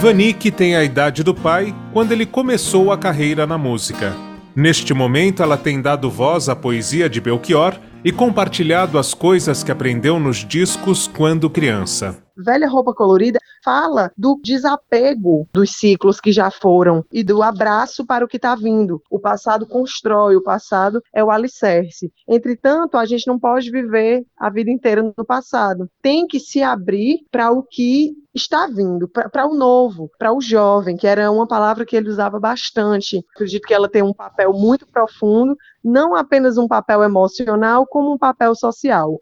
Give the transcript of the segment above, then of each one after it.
Vanik tem a idade do pai quando ele começou a carreira na música. Neste momento, ela tem dado voz à poesia de Belchior e compartilhado as coisas que aprendeu nos discos quando criança. Velha Roupa Colorida fala do desapego dos ciclos que já foram e do abraço para o que está vindo. O passado constrói, o passado é o alicerce. Entretanto, a gente não pode viver a vida inteira no passado. Tem que se abrir para o que está vindo, para o novo, para o jovem, que era uma palavra que ele usava bastante. Acredito que ela tem um papel muito profundo, não apenas um papel emocional, como um papel social.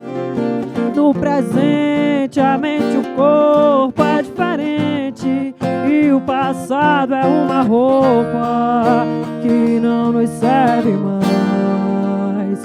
No presente, a mente, o corpo é diferente. E o passado é uma roupa que não nos serve mais.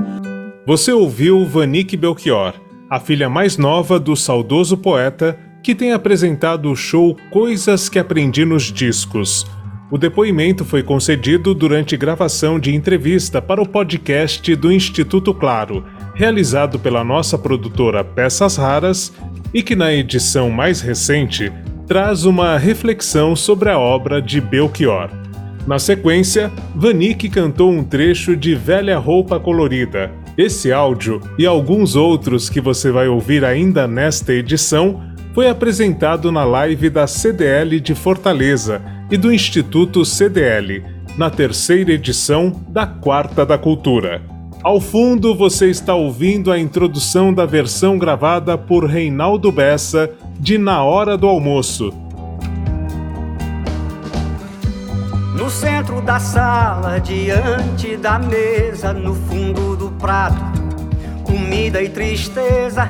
Você ouviu Vanik Belchior, a filha mais nova do saudoso poeta, que tem apresentado o show Coisas que Aprendi nos Discos. O depoimento foi concedido durante gravação de entrevista para o podcast do Instituto Claro, realizado pela nossa produtora Peças Raras e que, na edição mais recente, traz uma reflexão sobre a obra de Belchior. Na sequência, Vanik cantou um trecho de Velha Roupa Colorida. Esse áudio e alguns outros que você vai ouvir ainda nesta edição foi apresentado na live da CDL de Fortaleza e do Instituto CDL, na terceira edição da Quarta da Cultura. Ao fundo, você está ouvindo a introdução da versão gravada por Reinaldo Bessa de Na Hora do Almoço. No centro da sala, diante da mesa, no fundo do prato, comida e tristeza.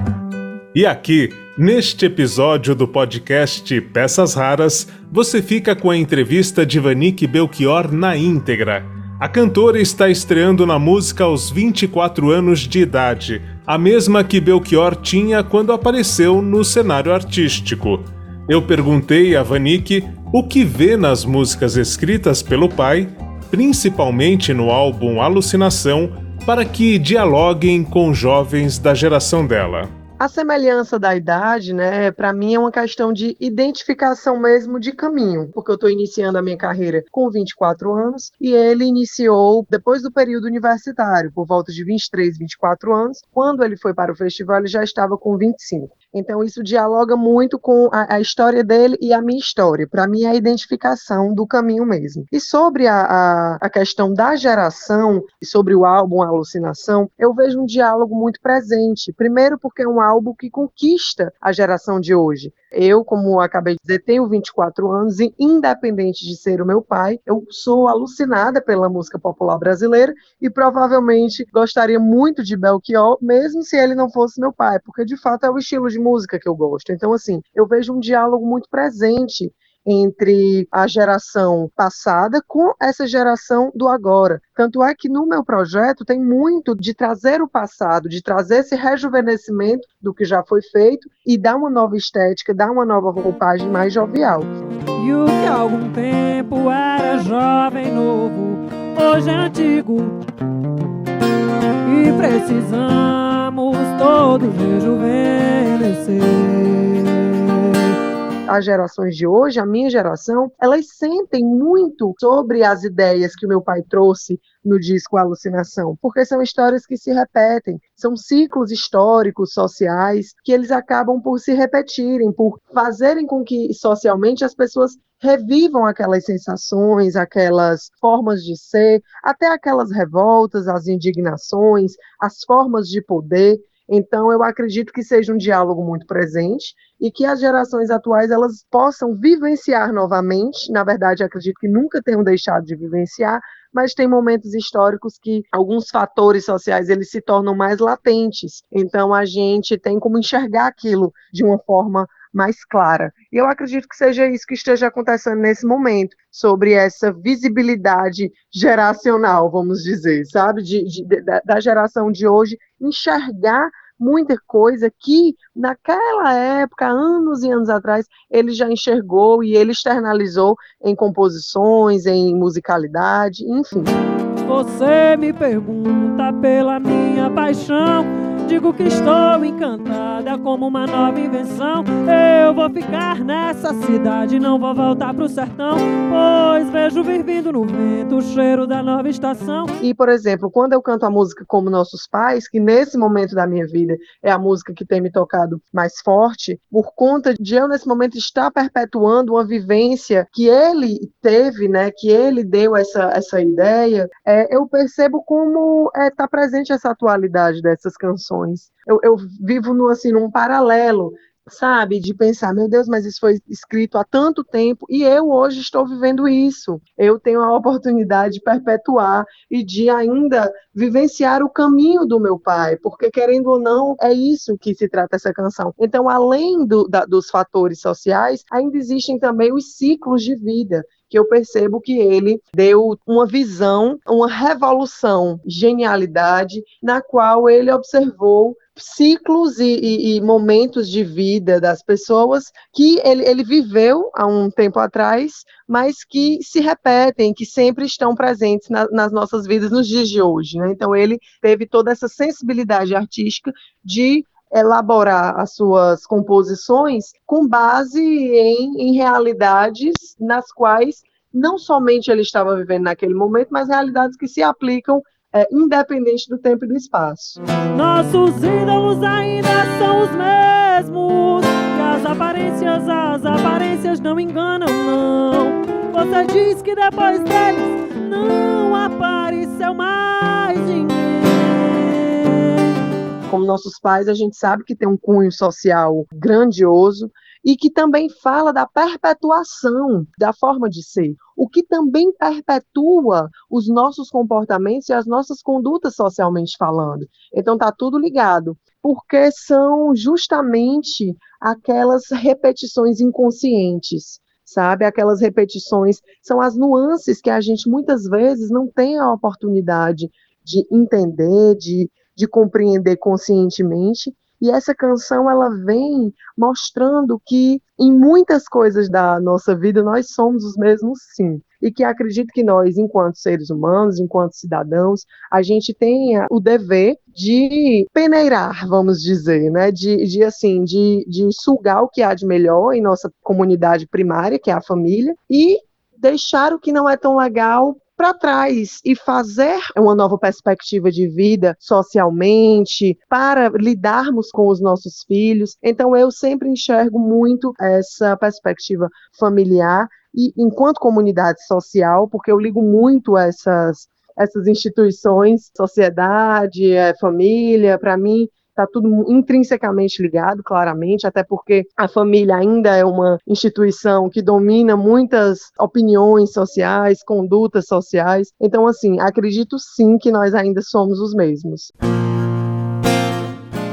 E aqui, Neste episódio do podcast Peças Raras, você fica com a entrevista de Vanik Belchior na íntegra. A cantora está estreando na música aos 24 anos de idade, a mesma que Belchior tinha quando apareceu no cenário artístico. Eu perguntei a Vanik o que vê nas músicas escritas pelo pai, principalmente no álbum Alucinação, para que dialoguem com jovens da geração dela. A semelhança da idade, né, para mim é uma questão de identificação mesmo de caminho, porque eu estou iniciando a minha carreira com 24 anos e ele iniciou depois do período universitário, por volta de 23, 24 anos. Quando ele foi para o festival, ele já estava com 25. Então, isso dialoga muito com a, a história dele e a minha história. Para mim, é a identificação do caminho mesmo. E sobre a, a, a questão da geração, e sobre o álbum Alucinação, eu vejo um diálogo muito presente. Primeiro, porque é um álbum que conquista a geração de hoje. Eu, como acabei de dizer, tenho 24 anos e, independente de ser o meu pai, eu sou alucinada pela música popular brasileira e provavelmente gostaria muito de Belchior, mesmo se ele não fosse meu pai, porque de fato é o estilo de música que eu gosto. Então, assim, eu vejo um diálogo muito presente entre a geração passada com essa geração do agora. Tanto é que no meu projeto tem muito de trazer o passado, de trazer esse rejuvenescimento do que já foi feito e dar uma nova estética, dar uma nova roupagem mais jovial. E o que há algum tempo era jovem novo, hoje é antigo. E precisamos todos rejuvenescer as gerações de hoje, a minha geração, elas sentem muito sobre as ideias que o meu pai trouxe no disco Alucinação, porque são histórias que se repetem, são ciclos históricos, sociais, que eles acabam por se repetirem, por fazerem com que socialmente as pessoas revivam aquelas sensações, aquelas formas de ser, até aquelas revoltas, as indignações, as formas de poder. Então, eu acredito que seja um diálogo muito presente e que as gerações atuais elas possam vivenciar novamente. Na verdade, acredito que nunca tenham deixado de vivenciar, mas tem momentos históricos que alguns fatores sociais eles se tornam mais latentes. Então, a gente tem como enxergar aquilo de uma forma mais clara. E eu acredito que seja isso que esteja acontecendo nesse momento, sobre essa visibilidade geracional, vamos dizer, sabe? De, de, da, da geração de hoje enxergar muita coisa que naquela época, anos e anos atrás, ele já enxergou e ele externalizou em composições, em musicalidade, enfim. Você me pergunta pela minha paixão digo que estou encantada como uma nova invenção. Eu vou ficar nessa cidade, não vou voltar pro sertão, pois vejo vir no vento o cheiro da nova estação. E, por exemplo, quando eu canto a música como Nossos Pais, que nesse momento da minha vida é a música que tem me tocado mais forte, por conta de eu nesse momento estar perpetuando uma vivência que ele teve, né, que ele deu essa, essa ideia, é, eu percebo como está é, tá presente essa atualidade dessas canções. Eu, eu vivo no, assim, num paralelo sabe? De pensar, meu Deus, mas isso foi escrito há tanto tempo e eu hoje estou vivendo isso. Eu tenho a oportunidade de perpetuar e de ainda vivenciar o caminho do meu pai, porque querendo ou não, é isso que se trata essa canção. Então, além do, da, dos fatores sociais, ainda existem também os ciclos de vida que eu percebo que ele deu uma visão, uma revolução, genialidade, na qual ele observou ciclos e, e, e, momentos de vida das pessoas que ele, ele viveu há um tempo atrás, mas que se repetem, que sempre estão presentes na, nas nossas vidas nos dias de hoje. Né? Então, ele teve toda essa sensibilidade artística de elaborar as suas composições com base em, em realidades nas quais não somente ele estava vivendo naquele momento, mas realidades que se aplicam é, independente do tempo e do espaço. Nossos ídolos ainda são os mesmos. E as aparências, as aparências não enganam, não. Você diz que depois deles não apareceu mais ninguém. Como nossos pais, a gente sabe que tem um cunho social grandioso e que também fala da perpetuação da forma de ser, o que também perpetua os nossos comportamentos e as nossas condutas socialmente falando. Então tá tudo ligado, porque são justamente aquelas repetições inconscientes sabe? Aquelas repetições são as nuances que a gente muitas vezes não tem a oportunidade de entender, de, de compreender conscientemente, e essa canção ela vem mostrando que em muitas coisas da nossa vida nós somos os mesmos sim. E que acredito que nós, enquanto seres humanos, enquanto cidadãos, a gente tenha o dever de peneirar, vamos dizer, né? De, de assim, de, de sugar o que há de melhor em nossa comunidade primária, que é a família, e deixar o que não é tão legal para trás e fazer uma nova perspectiva de vida socialmente, para lidarmos com os nossos filhos. Então, eu sempre enxergo muito essa perspectiva familiar e enquanto comunidade social, porque eu ligo muito essas essas instituições, sociedade, é, família, para mim está tudo intrinsecamente ligado, claramente, até porque a família ainda é uma instituição que domina muitas opiniões sociais, condutas sociais. Então, assim, acredito sim que nós ainda somos os mesmos.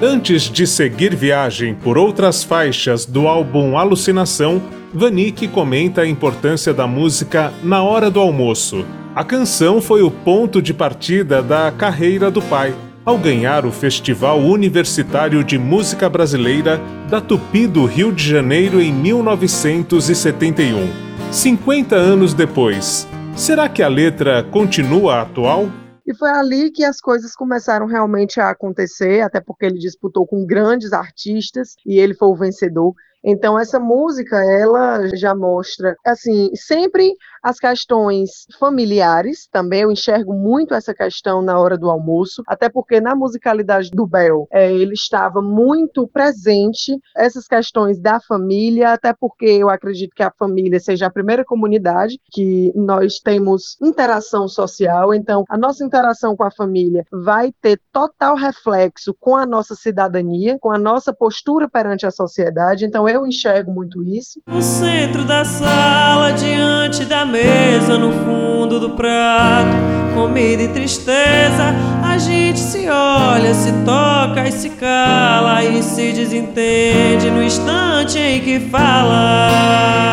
Antes de seguir viagem por outras faixas do álbum Alucinação, Vanik comenta a importância da música na hora do almoço. A canção foi o ponto de partida da carreira do pai ao ganhar o Festival Universitário de Música Brasileira da Tupi do Rio de Janeiro em 1971. 50 anos depois, será que a letra continua atual? E foi ali que as coisas começaram realmente a acontecer, até porque ele disputou com grandes artistas e ele foi o vencedor. Então essa música ela já mostra assim sempre as questões familiares também eu enxergo muito essa questão na hora do almoço até porque na musicalidade do Bel é, ele estava muito presente essas questões da família até porque eu acredito que a família seja a primeira comunidade que nós temos interação social então a nossa interação com a família vai ter total reflexo com a nossa cidadania com a nossa postura perante a sociedade então eu enxergo muito isso. No centro da sala, diante da mesa, no fundo do prato, comida e tristeza, a gente se olha, se toca e se cala e se desentende no instante em que fala.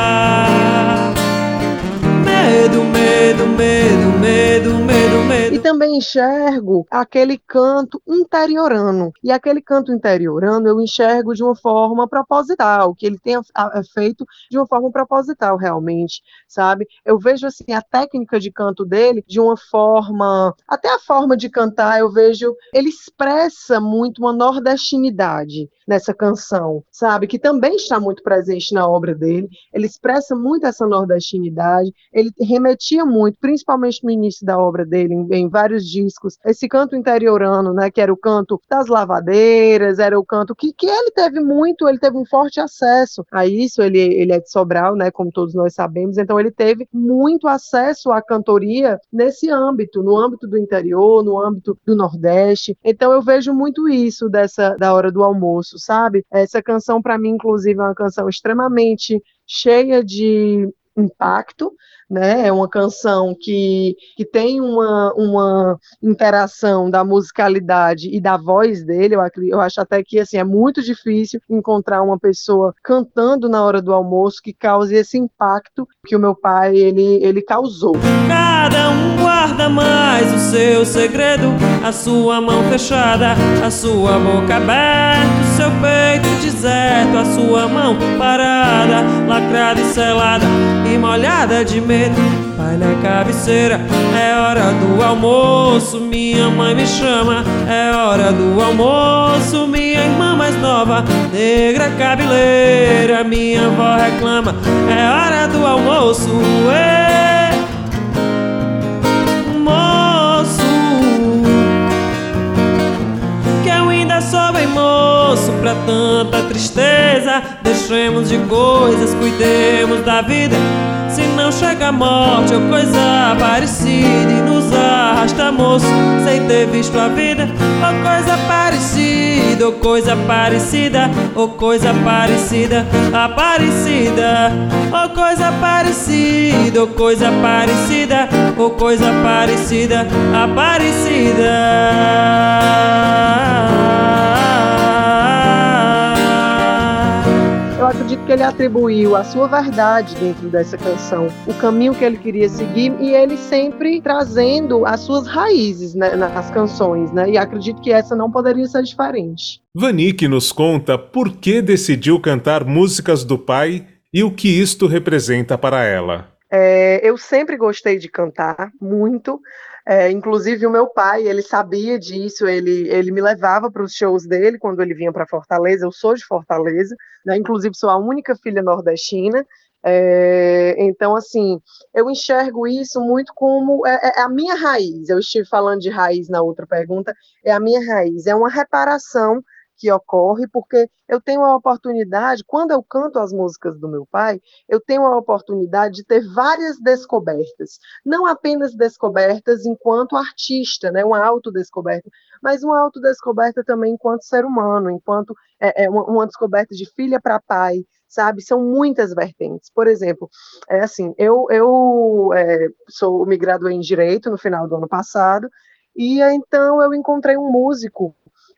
Medo, medo, medo, medo, medo. E também enxergo aquele canto interiorano. E aquele canto interiorano eu enxergo de uma forma proposital, que ele tenha é feito de uma forma proposital realmente, sabe? Eu vejo assim a técnica de canto dele de uma forma, até a forma de cantar, eu vejo ele expressa muito uma nordestinidade nessa canção, sabe? Que também está muito presente na obra dele. Ele expressa muito essa nordestinidade, ele remetia muito, principalmente no início da obra dele, em, em vários discos, esse canto interiorano, né? Que era o canto das lavadeiras, era o canto que, que ele teve muito, ele teve um forte acesso a isso. Ele, ele é de Sobral, né? Como todos nós sabemos, então ele teve muito acesso à cantoria nesse âmbito, no âmbito do interior, no âmbito do Nordeste. Então eu vejo muito isso dessa da hora do almoço, sabe? Essa canção para mim, inclusive, é uma canção extremamente cheia de impacto, né? É uma canção que, que tem uma, uma interação da musicalidade e da voz dele. Eu, eu acho até que assim é muito difícil encontrar uma pessoa cantando na hora do almoço que cause esse impacto que o meu pai ele, ele causou. Cada um guarda mais o seu segredo, a sua mão fechada, a sua boca aberta, o seu peito deserto, a sua mão parada, lacrada e selada e molhada de medo medo. Pai na cabeceira, é hora do almoço. Minha mãe me chama, é hora do almoço. Minha irmã mais nova, negra cabeleira. Minha avó reclama, é hora do almoço. Ê, pra tanta tristeza. Deixemos de coisas, cuidemos da vida. Se não chega a morte ou coisa parecida E nos arrasta moço sem ter visto a vida Ou coisa parecida, ou coisa parecida Ou coisa parecida, aparecida Ou coisa parecida, ou coisa parecida Ou coisa parecida, aparecida que ele atribuiu a sua verdade dentro dessa canção, o caminho que ele queria seguir e ele sempre trazendo as suas raízes né, nas canções, né? E acredito que essa não poderia ser diferente. Vanik nos conta por que decidiu cantar músicas do pai e o que isto representa para ela. É, eu sempre gostei de cantar muito. É, inclusive o meu pai, ele sabia disso, ele, ele me levava para os shows dele quando ele vinha para Fortaleza. Eu sou de Fortaleza, né? Inclusive sou a única filha nordestina. É, então, assim, eu enxergo isso muito como é, é, a minha raiz. Eu estive falando de raiz na outra pergunta, é a minha raiz, é uma reparação que ocorre, porque eu tenho a oportunidade, quando eu canto as músicas do meu pai, eu tenho a oportunidade de ter várias descobertas, não apenas descobertas enquanto artista, né, uma autodescoberta, mas uma autodescoberta também enquanto ser humano, enquanto é, é uma, uma descoberta de filha para pai, sabe? São muitas vertentes. Por exemplo, é assim, eu, eu é, sou me graduei em direito no final do ano passado e então eu encontrei um músico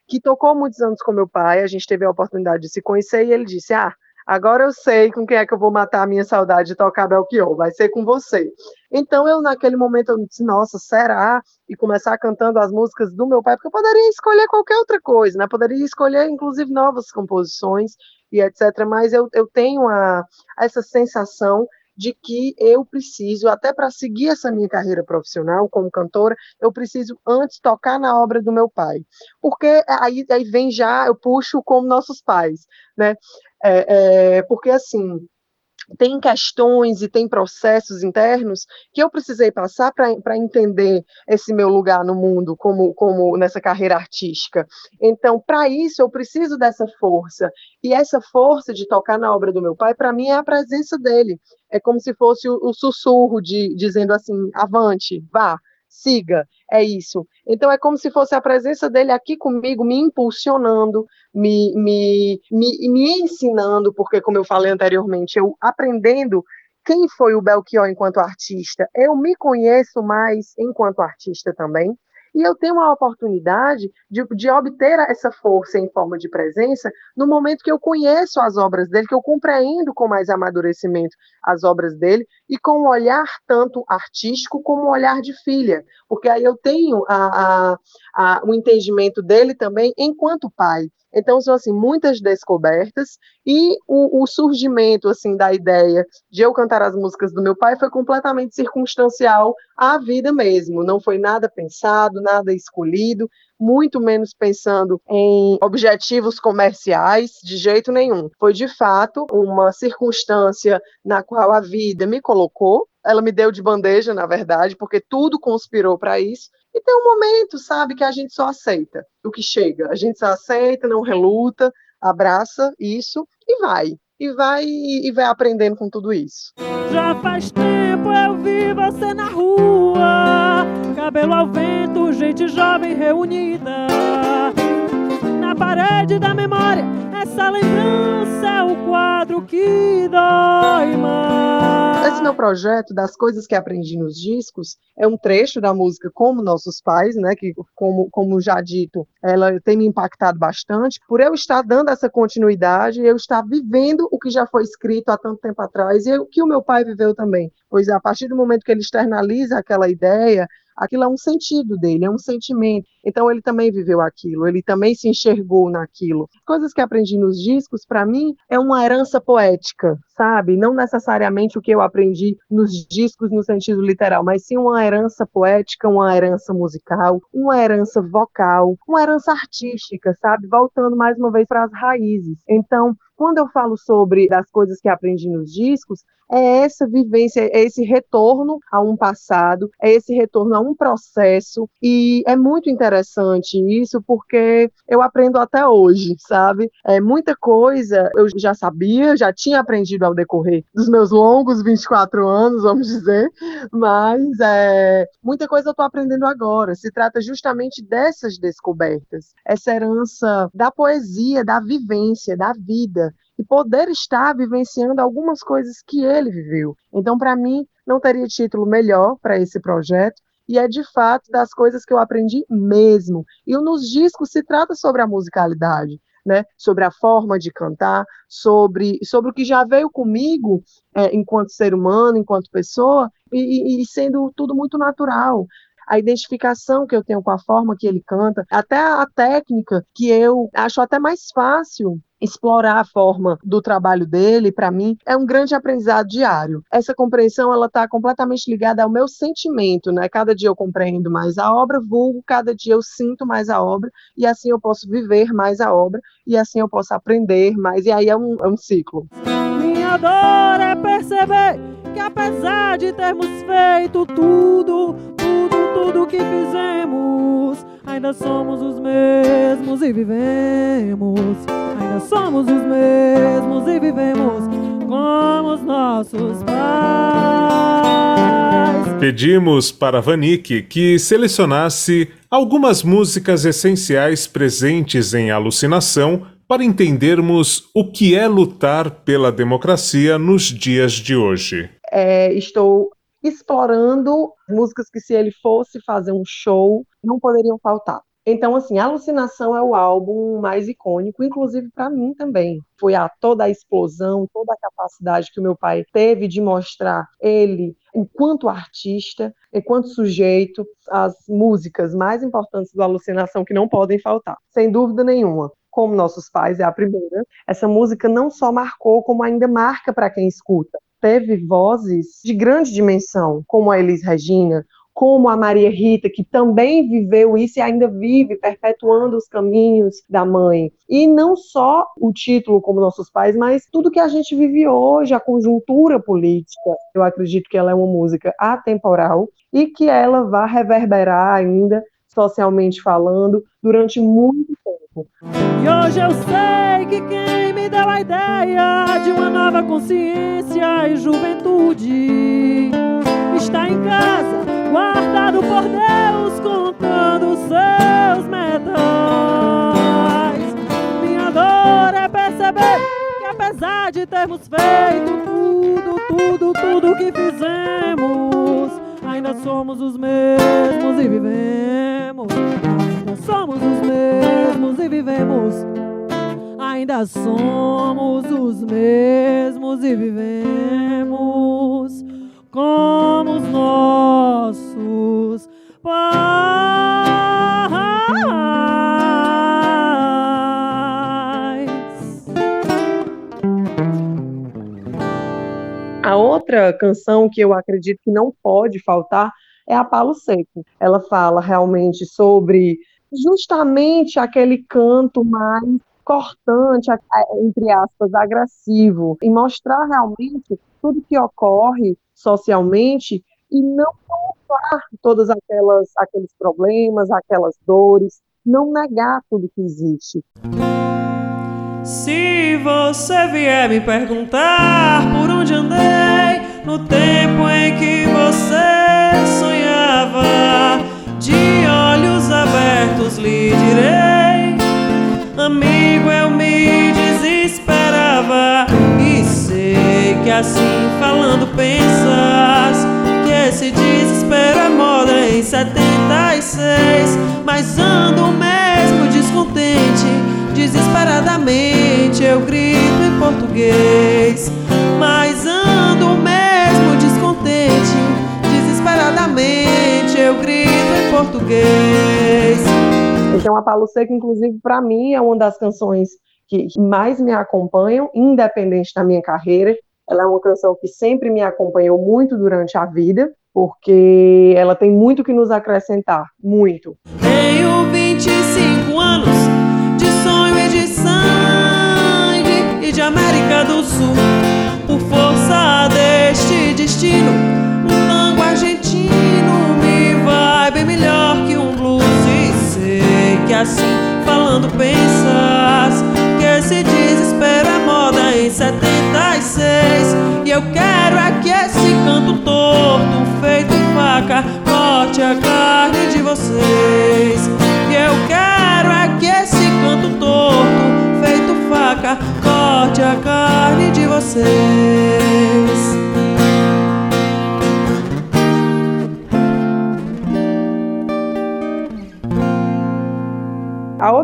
que tocou muitos anos com meu pai, a gente teve a oportunidade de se conhecer e ele disse: Ah, agora eu sei com quem é que eu vou matar a minha saudade de tocar Belchior, vai ser com você. Então eu, naquele momento, eu disse: Nossa, será? E começar cantando as músicas do meu pai, porque eu poderia escolher qualquer outra coisa, né? Poderia escolher, inclusive, novas composições e etc. Mas eu, eu tenho a, essa sensação de que eu preciso, até para seguir essa minha carreira profissional como cantora, eu preciso antes tocar na obra do meu pai. Porque aí, aí vem já, eu puxo como nossos pais, né? É, é, porque assim, tem questões e tem processos internos que eu precisei passar para entender esse meu lugar no mundo como, como nessa carreira artística. Então, para isso, eu preciso dessa força. E essa força de tocar na obra do meu pai, para mim, é a presença dele. É como se fosse o, o sussurro de dizendo assim: avante, vá siga, é isso. Então é como se fosse a presença dele aqui comigo, me impulsionando, me, me, me, me ensinando, porque como eu falei anteriormente, eu aprendendo quem foi o Belchior enquanto artista, eu me conheço mais enquanto artista também, E eu tenho uma oportunidade de, de obter essa força em forma de presença no momento que eu conheço as obras dele, que eu compreendo com mais amadurecimento as obras dele e com um olhar tanto artístico como um olhar de filha, porque aí eu tenho a, a, a, o entendimento dele também enquanto pai. Então, são assim, muitas descobertas e o, o, surgimento assim da ideia de eu cantar as músicas do meu pai foi completamente circunstancial à vida mesmo. Não foi nada pensado, nada escolhido, muito menos pensando em objetivos comerciais de jeito nenhum. Foi de fato uma circunstância na qual a vida me colocou. Ela me deu de bandeja, na verdade, porque tudo conspirou para isso. E tem um momento, sabe, que a gente só aceita o que chega. A gente só aceita, não reluta, abraça isso e vai. E vai e vai aprendendo com tudo isso. Já faz tempo eu vi você na rua, cabelo ao vento, gente jovem reunida. Parede da memória, essa lembrança é o quadro que dói mais. Esse meu projeto das coisas que aprendi nos discos é um trecho da música Como Nossos Pais, né, que como, como já dito, ela tem me impactado bastante, por eu estar dando essa continuidade, eu estar vivendo o que já foi escrito há tanto tempo atrás e o que o meu pai viveu também. Pois a partir do momento que ele externaliza aquela ideia, aquilo é um sentido dele, é um sentimento. Então ele também viveu aquilo, ele também se enxergou naquilo. Coisas que aprendi nos discos, para mim, é uma herança poética, sabe? Não necessariamente o que eu aprendi nos discos no sentido literal, mas sim uma herança poética, uma herança musical, uma herança vocal, uma herança artística, sabe? Voltando mais uma vez para as raízes. Então, quando eu falo sobre das coisas que aprendi nos discos, é essa vivência, é esse retorno a um passado, é esse retorno a um processo, e é muito interessante isso, porque eu aprendo até hoje, sabe? É muita coisa eu já sabia, já tinha aprendido ao decorrer dos meus longos 24 anos, vamos dizer, mas é, muita coisa eu estou aprendendo agora. Se trata justamente dessas descobertas, essa herança da poesia, da vivência, da vida, e poder estar vivenciando algumas coisas que ele viveu. Então, para mim, não teria título melhor para esse projeto. E é de fato das coisas que eu aprendi mesmo. E nos discos se trata sobre a musicalidade, né? sobre a forma de cantar, sobre, sobre o que já veio comigo é, enquanto ser humano, enquanto pessoa, e, e sendo tudo muito natural a identificação que eu tenho com a forma que ele canta, até a técnica que eu acho até mais fácil explorar a forma do trabalho dele, para mim, é um grande aprendizado diário. Essa compreensão, ela está completamente ligada ao meu sentimento, né? Cada dia eu compreendo mais a obra, vulgo, cada dia eu sinto mais a obra, e assim eu posso viver mais a obra, e assim eu posso aprender mais, e aí é um, é um ciclo. Minha dor é perceber que apesar de termos feito tudo, tudo, tudo que fizemos, ainda somos os mesmos e vivemos. Ainda somos os mesmos e vivemos como os nossos pais. Pedimos para Vanik que selecionasse algumas músicas essenciais presentes em Alucinação para entendermos o que é lutar pela democracia nos dias de hoje. É, estou explorando músicas que, se ele fosse fazer um show, não poderiam faltar. Então, assim, Alucinação é o álbum mais icônico, inclusive para mim também. Foi a toda a explosão, toda a capacidade que o meu pai teve de mostrar ele enquanto artista, enquanto sujeito, as músicas mais importantes do Alucinação que não podem faltar, sem dúvida nenhuma como nossos pais, é a primeira. Essa música não só marcou, como ainda marca para quem escuta. Teve vozes de grande dimensão, como a Elis Regina, como a Maria Rita, que também viveu isso e ainda vive, perpetuando os caminhos da mãe. E não só o título, como nossos pais, mas tudo que a gente vive hoje, a conjuntura política. Eu acredito que ela é uma música atemporal e que ela vai reverberar ainda, socialmente falando, durante muito tempo. E hoje eu sei que quem me deu a ideia de uma nova consciência e juventude está em casa, guardado por Deus, contando seus metais. Minha dor é perceber que apesar de termos feito tudo, tudo, tudo que fizemos, ainda somos os mesmos e vivemos vivemos. Ainda somos os mesmos e vivemos como os nossos pais. A outra canção que eu acredito que não pode faltar é a Palo Seco. Ela fala realmente sobre justamente aquele canto mais cortante, entre aspas, agressivo, e mostrar realmente tudo que ocorre socialmente e não camuflar todas aquelas aqueles problemas, aquelas dores, não negar tudo que existe. Se você vier me perguntar por onde andei no tempo em que você sonhava, de olhos abertos lhe direi, amigo, eu me desesperava e sei que assim falando pensas que esse desespero é moda em 76, mas ando mesmo descontente Desesperadamente eu grito em português, mas ando mesmo descontente. Desesperadamente eu grito em português. Então a Paulo Seco, inclusive, para mim é uma das canções que mais me acompanham, independente da minha carreira. Ela é uma canção que sempre me acompanhou muito durante a vida, porque ela tem muito que nos acrescentar, muito. Tenho 25 anos de América do Sul. Por força deste destino, melhor que um blues. E sei que assim, falando, pensas que esse desespero é moda em 76. E eu quero é que esse canto torto, feito faca, corte a carne de vocês. E eu quero é que esse canto torto faca corte a carne de vocês.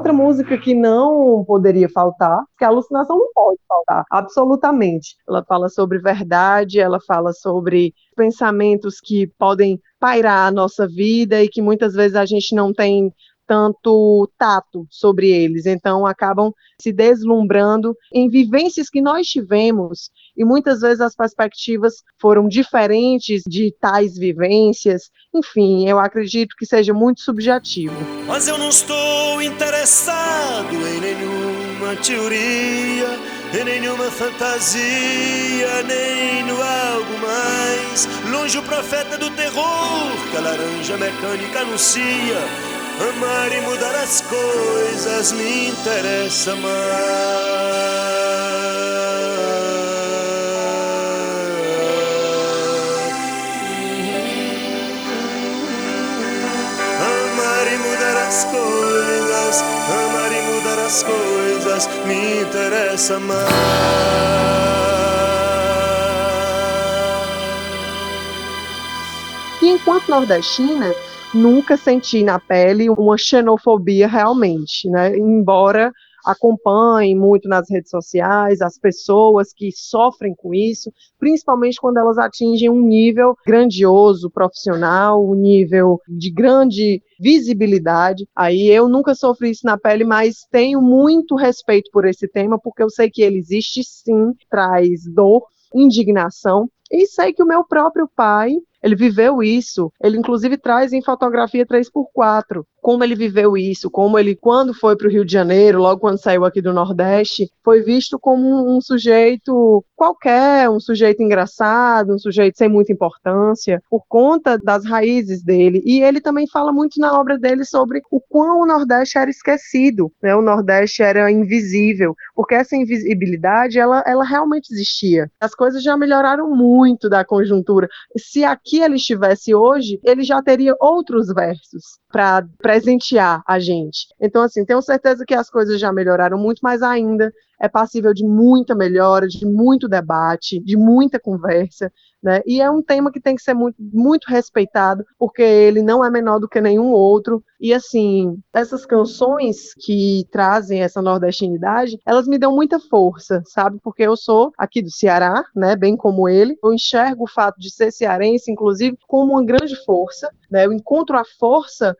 Outra música que não poderia faltar, que a alucinação não pode faltar, absolutamente. Ela fala sobre verdade, ela fala sobre pensamentos que podem pairar a nossa vida e que muitas vezes a gente não tem tanto tato sobre eles, então acabam se deslumbrando em vivências que nós tivemos e muitas vezes as perspectivas foram diferentes de tais vivências. Enfim, eu acredito que seja muito subjetivo. Mas eu não estou interessado em nenhuma teoria, em nenhuma fantasia, nem no algo mais. Longe o profeta do terror que a laranja mecânica anuncia Amar e mudar as coisas me interessa mais. Amar e mudar as coisas, amar e mudar as coisas me interessa mais. E enquanto nordestina, nunca senti na pele uma xenofobia realmente, né? Embora acompanhe muito nas redes sociais as pessoas que sofrem com isso, principalmente quando elas atingem um nível grandioso, profissional, um nível de grande visibilidade. Aí eu nunca sofri isso na pele, mas tenho muito respeito por esse tema, porque eu sei que ele existe sim, traz dor, indignação, e sei que o meu próprio pai ele viveu isso. Ele, inclusive, traz em fotografia 3x4 como ele viveu isso, como ele, quando foi para o Rio de Janeiro, logo quando saiu aqui do Nordeste, foi visto como um, um, sujeito qualquer, um sujeito engraçado, um sujeito sem muita importância, por conta das raízes dele. E ele também fala muito na obra dele sobre o quão o Nordeste era esquecido, né? o Nordeste era invisível, porque essa invisibilidade, ela, ela realmente existia. As coisas já melhoraram muito da conjuntura. Se aqui ele estivesse hoje, ele já teria outros versos para presentear a gente. Então, assim, tenho certeza que as coisas já melhoraram muito, mas ainda é passível de muita melhora, de muito debate, de muita conversa, né? E é um tema que tem que ser muito, muito respeitado, porque ele não é menor do que nenhum outro. E assim, essas canções que trazem essa nordestinidade, elas me dão muita força, sabe? Porque eu sou aqui do Ceará, né? Bem como ele. Eu enxergo o fato de ser cearense, inclusive, como uma grande força, né? Eu encontro a força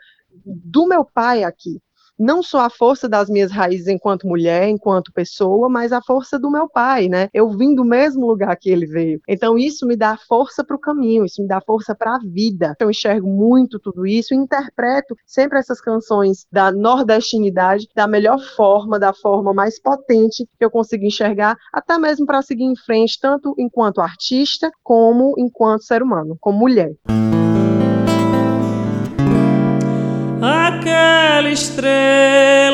do meu pai aqui, não só a força das minhas raízes enquanto mulher, enquanto pessoa, mas a força do meu pai, né? Eu vim do mesmo lugar que ele veio. Então isso me dá força para o caminho, isso me dá força para a vida. Eu enxergo muito tudo isso, interpreto sempre essas canções da nordestinidade da melhor forma, da forma mais potente que eu consigo enxergar, até mesmo para seguir em frente, tanto enquanto artista como enquanto ser humano, como mulher. aquela estrela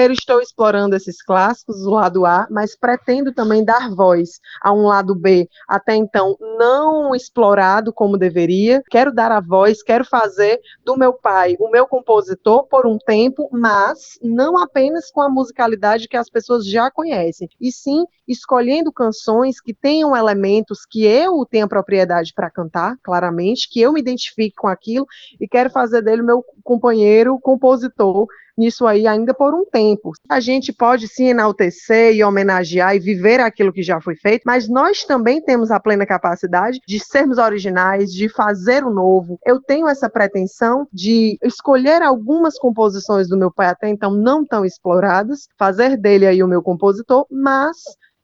Primeiro, estou explorando esses clássicos, o lado A, mas pretendo também dar voz a um lado B, até então não explorado como deveria. Quero dar a voz, quero fazer do meu pai o meu compositor por um tempo, mas não apenas com a musicalidade que as pessoas já conhecem, e sim escolhendo canções que tenham elementos que eu tenha propriedade para cantar, claramente, que eu me identifique com aquilo e quero fazer dele meu companheiro compositor nisso aí ainda por um tempo. A gente pode se enaltecer e homenagear e viver aquilo que já foi feito, mas nós também temos a plena capacidade de sermos originais, de fazer o novo. Eu tenho essa pretensão de escolher algumas composições do meu pai até então não tão exploradas, fazer dele aí o meu compositor, mas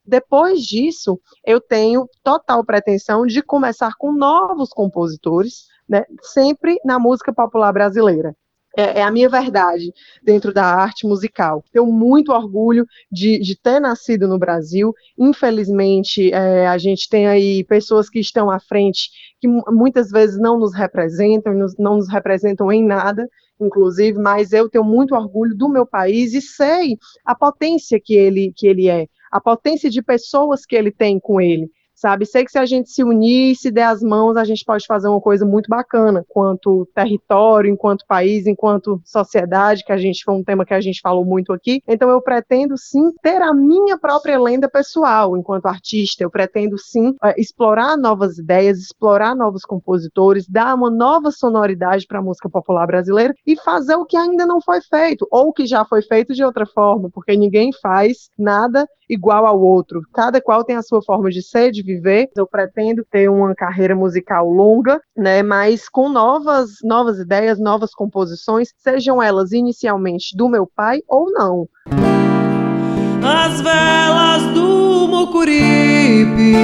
depois disso, eu tenho total pretensão de começar com novos compositores, né, sempre na música popular brasileira é, é, a minha verdade dentro da arte musical. Tenho muito orgulho de, de ter nascido no Brasil. Infelizmente, é, a gente tem aí pessoas que estão à frente que muitas vezes não nos representam, não nos representam em nada, inclusive, mas eu tenho muito orgulho do meu país e sei a potência que ele, que ele é, a potência de pessoas que ele tem com ele sabe? Sei que se a gente se unir se der as mãos, a gente pode fazer uma coisa muito bacana, enquanto território, enquanto país, enquanto sociedade, que a gente foi um tema que a gente falou muito aqui. Então eu pretendo sim ter a minha própria lenda pessoal enquanto artista. Eu pretendo sim é, explorar novas ideias, explorar novos compositores, dar uma nova sonoridade para a música popular brasileira e fazer o que ainda não foi feito ou que já foi feito de outra forma, porque ninguém faz nada igual ao outro. Cada qual tem a sua forma de ser, de viver. Eu pretendo ter uma carreira musical longa, né, mas com novas, novas ideias, novas composições, sejam elas inicialmente do meu pai ou não. As velas do Mucuripe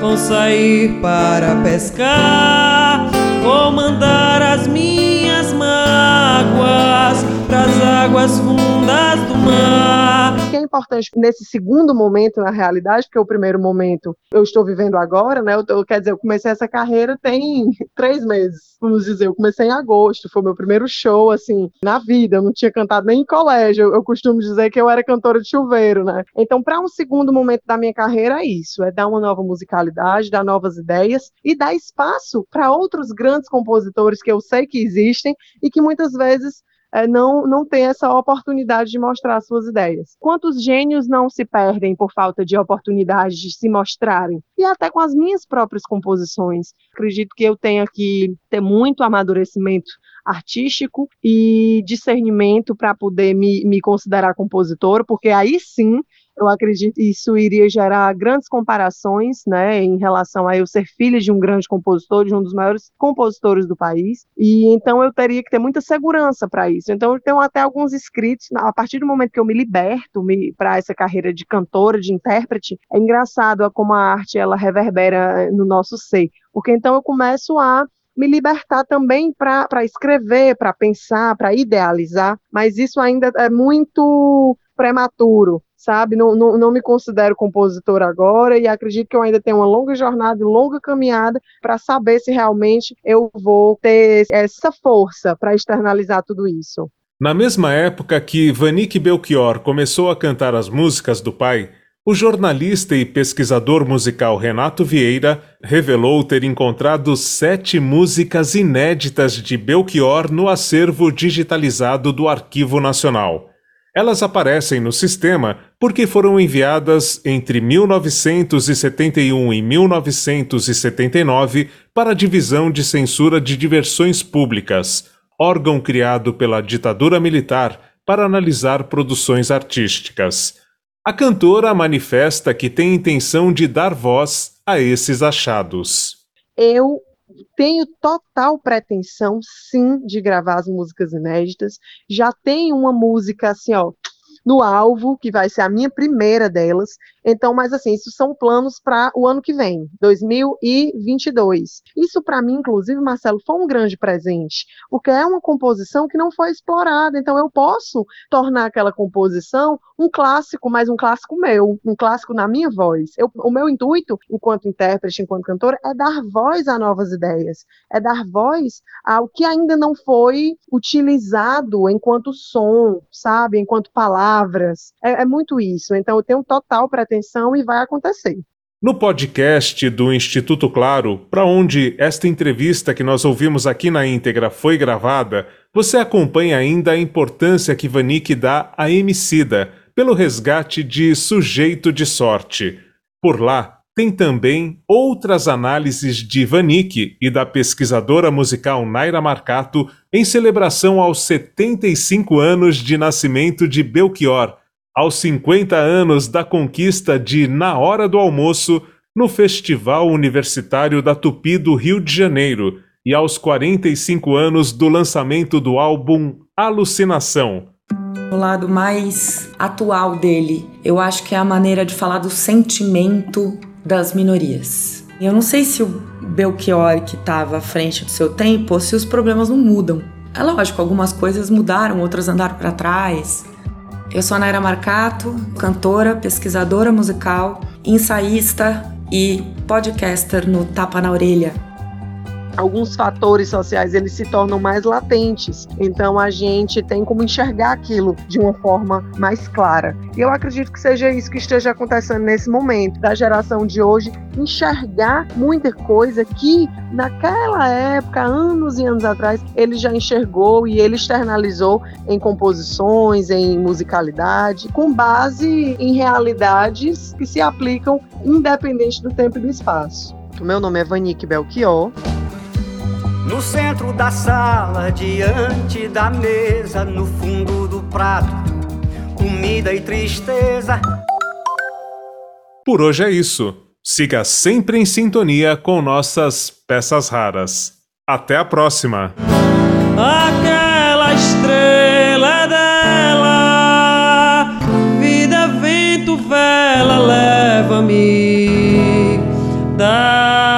vão sair para pescar, vou mandar as minhas importante nesse segundo momento, na realidade, porque o primeiro momento eu estou vivendo agora, né? Eu, quer dizer, eu comecei essa carreira tem três meses, vamos dizer. Eu comecei em agosto, foi meu primeiro show, assim, na vida. Eu não tinha cantado nem em colégio. Eu, eu costumo dizer que eu era cantora de chuveiro, né? Então, para um segundo momento da minha carreira, é isso: é dar uma nova musicalidade, dar novas ideias e dar espaço para outros grandes compositores que eu sei que existem e que muitas vezes é, não, não tem essa oportunidade de mostrar suas ideias. Quantos gênios não se perdem por falta de oportunidade de se mostrarem? E até com as minhas próprias composições. Acredito que eu tenha que ter muito amadurecimento artístico e discernimento para poder me, me considerar compositora, porque aí sim eu acredito que isso iria gerar grandes comparações, né, em relação a eu ser filha de um grande compositor, de um dos maiores compositores do país, e então eu teria que ter muita segurança para isso. Então eu tenho até alguns escritos, a partir do momento que eu me liberto para essa carreira de cantora, de intérprete, é engraçado como a arte ela reverbera no nosso ser, porque então eu começo a me libertar também para escrever, para pensar, para idealizar, mas isso ainda é muito prematuro sabe? Não, não, não me considero compositor agora e acredito que eu ainda tenho uma longa jornada, longa caminhada para saber se realmente eu vou ter essa força para externalizar tudo isso. Na mesma época que Vanique Belchior começou a cantar as músicas do pai, o jornalista e pesquisador musical Renato Vieira revelou ter encontrado sete músicas inéditas de Belchior no acervo digitalizado do Arquivo Nacional. Elas aparecem no sistema porque foram enviadas entre 1971 e 1979 para a Divisão de Censura de Diversões Públicas, órgão criado pela ditadura militar para analisar produções artísticas. A cantora manifesta que tem intenção de dar voz a esses achados. Eu tenho total pretensão, sim, de gravar as músicas inéditas. Já tenho uma música assim, ó, no alvo, que vai ser a minha primeira delas. Então, mas assim, isso são planos para o ano que vem, 2022. Isso para mim, inclusive, Marcelo, foi um grande presente, porque é uma composição que não foi explorada. Então, eu posso tornar aquela composição um clássico, mas um clássico meu, um clássico na minha voz. Eu, o meu intuito, enquanto intérprete, enquanto cantora, é dar voz a novas ideias, é dar voz ao que ainda não foi utilizado enquanto som, sabe, enquanto palavras. É, é muito isso. Então, eu tenho total pretensão e vai acontecer. No podcast do Instituto Claro, para onde esta entrevista que nós ouvimos aqui na íntegra foi gravada, você acompanha ainda a importância que Vanik dá a Emicida pelo resgate de Sujeito de Sorte. Por lá, tem também outras análises de Vanik e da pesquisadora musical Naira Marcato em celebração aos 75 anos de nascimento de Belchior, aos 50 anos da conquista de Na Hora do Almoço no Festival Universitário da Tupi do Rio de Janeiro e aos 45 anos do lançamento do álbum Alucinação, o lado mais atual dele, eu acho que é a maneira de falar do sentimento das minorias. Eu não sei se o Belchior que estava à frente do seu tempo se os problemas não mudam. É lógico, algumas coisas mudaram, outras andaram para trás. Eu sou a Naira Marcato, cantora, pesquisadora musical, ensaísta e podcaster no Tapa na Orelha, alguns fatores sociais eles se tornam mais latentes. Então a gente tem como enxergar aquilo de uma forma mais clara. E eu acredito que seja isso que esteja acontecendo nesse momento da geração de hoje enxergar muita coisa que naquela época, anos e anos atrás, ele já enxergou e ele externalizou em composições, em musicalidade, com base em realidades que se aplicam independente do tempo e do espaço. Meu nome é Vanique Belchior. No centro da sala, diante da mesa, no fundo do prato, comida e tristeza. Por hoje é isso. Siga sempre em sintonia com nossas peças raras. Até a próxima! Aquela estrela dela, vida, vento, vela, leva-me daqui.